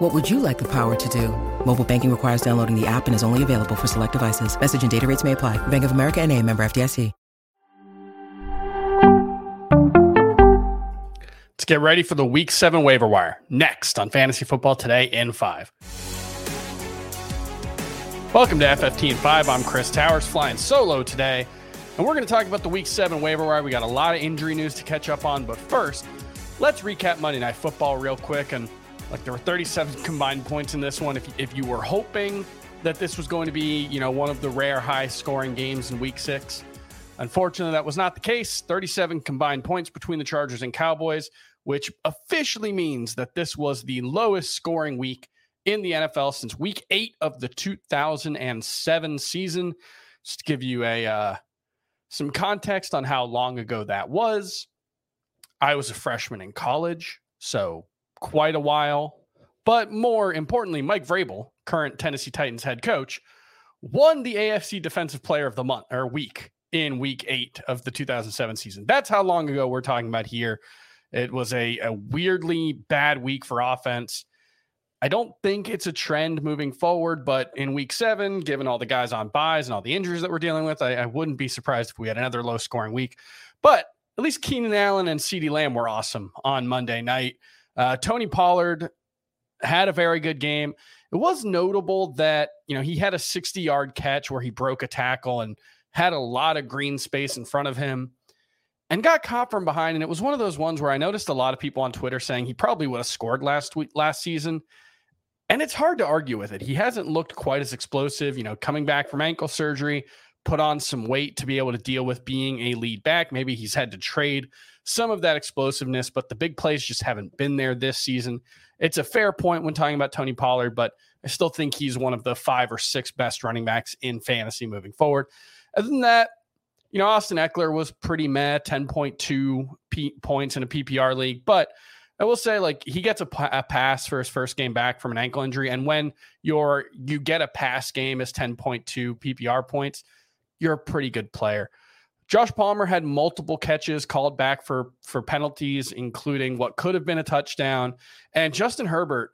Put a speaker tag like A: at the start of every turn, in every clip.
A: What would you like the power to do? Mobile banking requires downloading the app and is only available for select devices. Message and data rates may apply. Bank of America and a member FDIC.
B: Let's get ready for the week seven waiver wire. Next on Fantasy Football Today in five. Welcome to FFT in 5. I'm Chris Towers, flying solo today. And we're going to talk about the week seven waiver wire. We got a lot of injury news to catch up on. But first, let's recap Monday Night Football real quick. And like there were 37 combined points in this one. If, if you were hoping that this was going to be, you know, one of the rare high scoring games in week six, unfortunately, that was not the case. 37 combined points between the Chargers and Cowboys, which officially means that this was the lowest scoring week in the NFL since week eight of the 2007 season. Just to give you a uh, some context on how long ago that was, I was a freshman in college, so quite a while. But more importantly, Mike Vrabel, current Tennessee Titans head coach, won the AFC Defensive Player of the Month or week in week eight of the 2007 season. That's how long ago we're talking about here. It was a, a weirdly bad week for offense. I don't think it's a trend moving forward, but in week seven, given all the guys on byes and all the injuries that we're dealing with, I, I wouldn't be surprised if we had another low scoring week. But at least Keenan Allen and CeeDee Lamb were awesome on Monday night. Uh, Tony Pollard had a very good game. It was notable that, you know, he had a 60 yard catch where he broke a tackle and had a lot of green space in front of him and got caught from behind. And it was one of those ones where I noticed a lot of people on Twitter saying he probably would have scored last week, last season. And it's hard to argue with it. He hasn't looked quite as explosive, you know, coming back from ankle surgery, put on some weight to be able to deal with being a lead back. Maybe he's had to trade some of that explosiveness, but the big plays just haven't been there this season. It's a fair point when talking about Tony Pollard, but I still think he's one of the five or six best running backs in fantasy moving forward. Other than that, you know, Austin Ekeler was pretty mad, 10.2 P- points in a PPR league, but I will say, like he gets a, p- a pass for his first game back from an ankle injury, and when you're you get a pass game as 10.2 PPR points, you're a pretty good player. Josh Palmer had multiple catches called back for for penalties, including what could have been a touchdown, and Justin Herbert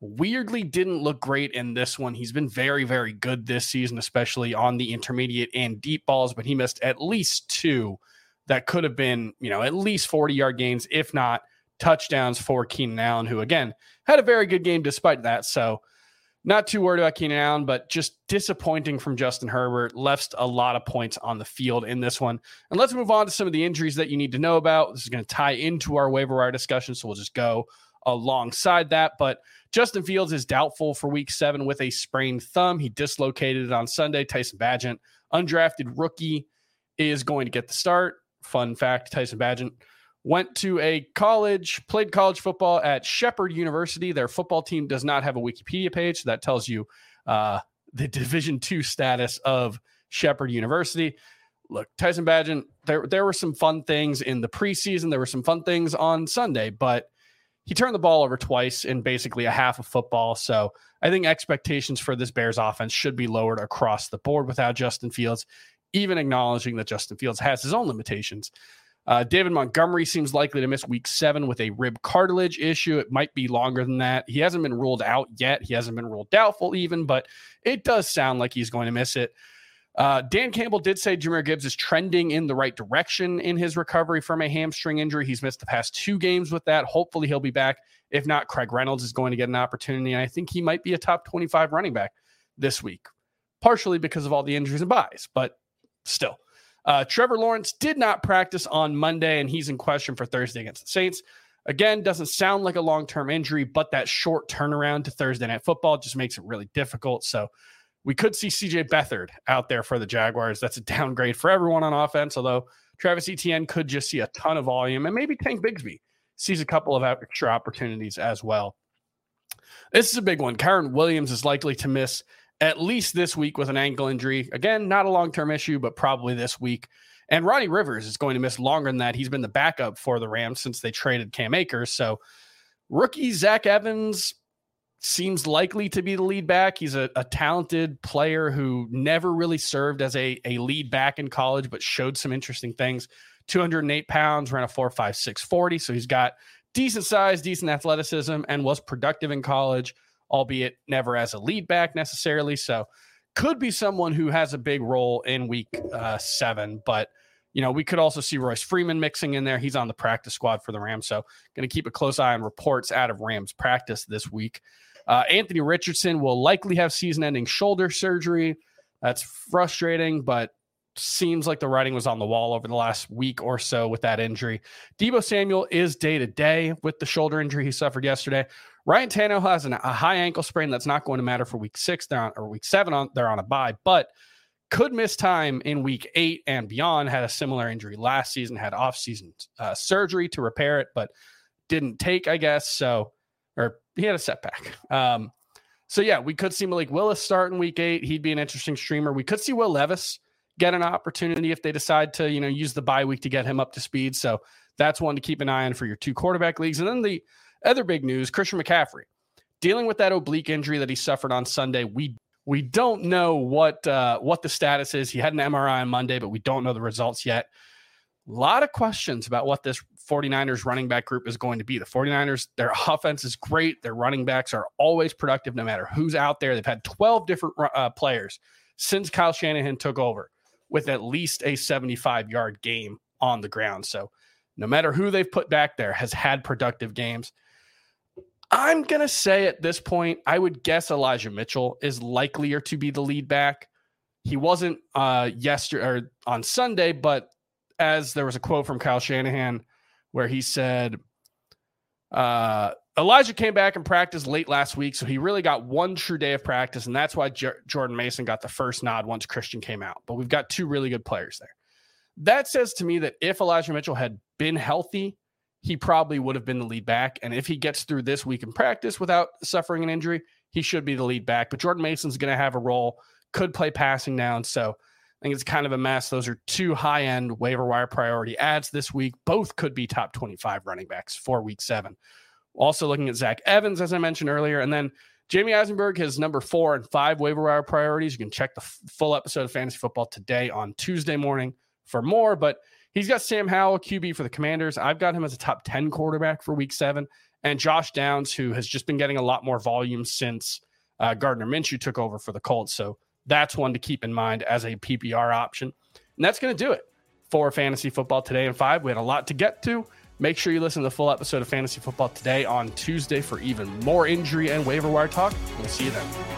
B: weirdly didn't look great in this one. He's been very, very good this season, especially on the intermediate and deep balls, but he missed at least two that could have been, you know, at least 40 yard gains, if not touchdowns for Keenan Allen, who again had a very good game despite that. So, not too worried about Keenan Allen, but just disappointing from Justin Herbert. Left a lot of points on the field in this one. And let's move on to some of the injuries that you need to know about. This is going to tie into our waiver wire discussion, so we'll just go alongside that. But Justin Fields is doubtful for week seven with a sprained thumb. He dislocated it on Sunday. Tyson Bagent, undrafted rookie, is going to get the start. Fun fact Tyson Bagent went to a college, played college football at Shepherd University. Their football team does not have a Wikipedia page. So that tells you uh, the Division two status of Shepherd University. Look, Tyson Bagent, there, there were some fun things in the preseason. There were some fun things on Sunday, but he turned the ball over twice in basically a half of football. So I think expectations for this Bears offense should be lowered across the board without Justin Fields, even acknowledging that Justin Fields has his own limitations. Uh, David Montgomery seems likely to miss week seven with a rib cartilage issue. It might be longer than that. He hasn't been ruled out yet. He hasn't been ruled doubtful, even, but it does sound like he's going to miss it. Uh, Dan Campbell did say Jahmyr Gibbs is trending in the right direction in his recovery from a hamstring injury. He's missed the past two games with that. Hopefully, he'll be back. If not, Craig Reynolds is going to get an opportunity. And I think he might be a top 25 running back this week, partially because of all the injuries and byes, but still. Uh, Trevor Lawrence did not practice on Monday, and he's in question for Thursday against the Saints. Again, doesn't sound like a long term injury, but that short turnaround to Thursday night football just makes it really difficult. So we could see CJ Beathard out there for the Jaguars. That's a downgrade for everyone on offense, although Travis Etienne could just see a ton of volume, and maybe Tank Bigsby sees a couple of extra opportunities as well. This is a big one. Kyren Williams is likely to miss at least this week with an ankle injury. Again, not a long term issue, but probably this week. And Ronnie Rivers is going to miss longer than that. He's been the backup for the Rams since they traded Cam Akers. So rookie Zach Evans seems likely to be the lead back. He's a, a, talented player who never really served as a, a lead back in college, but showed some interesting things. 208 pounds, ran a 4.56 40. So he's got decent size, decent athleticism, and was productive in college, albeit never as a lead back necessarily. So could be someone who has a big role in week uh, seven, but you know, we could also see Royce Freeman mixing in there. He's on the practice squad for the Rams. So, going to keep a close eye on reports out of Rams practice this week. Uh, Anthony Richardson will likely have season ending shoulder surgery. That's frustrating, but seems like the writing was on the wall over the last week or so with that injury. Deebo Samuel is day to day with the shoulder injury he suffered yesterday. Ryan Tannehill has an, a high ankle sprain that's not going to matter for week six. They're on, or week seven. On they're on a bye, but could miss time in week eight and beyond. Had a similar injury last season. Had off season uh, surgery to repair it, but didn't take. I guess so. Or he had a setback. Um, so yeah, we could see Malik Willis start in week eight. He'd be an interesting streamer. We could see Will Levis get an opportunity if they decide to, you know, use the bye week to get him up to speed. So that's one to keep an eye on for your two quarterback leagues. And then the other big news, Christian McCaffrey, dealing with that oblique injury that he suffered on Sunday. We we don't know what uh, what the status is. He had an MRI on Monday, but we don't know the results yet. A lot of questions about what this 49ers running back group is going to be. The 49ers, their offense is great. Their running backs are always productive no matter who's out there. They've had 12 different uh, players since Kyle Shanahan took over with at least a 75 yard game on the ground. So no matter who they've put back there has had productive games. I'm going to say at this point, I would guess Elijah Mitchell is likelier to be the lead back. He wasn't uh, yesterday or on Sunday, but as there was a quote from Kyle Shanahan where he said, uh, Elijah came back and practiced late last week, so he really got one true day of practice, and that's why J- Jordan Mason got the first nod once Christian came out. But we've got two really good players there. That says to me that if Elijah Mitchell had been healthy, he probably would have been the lead back. And if he gets through this week in practice without suffering an injury, he should be the lead back. But Jordan Mason's going to have a role, could play passing down. So I think it's kind of a mess. Those are two high end waiver wire priority ads this week. Both could be top 25 running backs for week seven. Also looking at Zach Evans, as I mentioned earlier. And then Jamey Eisenberg has number four and five waiver wire priorities. You can check the f- full episode of Fantasy Football today on Tuesday morning for more. But he's got Sam Howell, QB for the Commanders. I've got him as a top 10 quarterback for week seven. And Josh Downs, who has just been getting a lot more volume since uh, Gardner Minshew took over for the Colts. So that's one to keep in mind as a PPR option. And that's going to do it for Fantasy Football today in five. We had a lot to get to. Make sure you listen to the full episode of Fantasy Football today on Tuesday for even more injury and waiver wire talk. We'll see you then.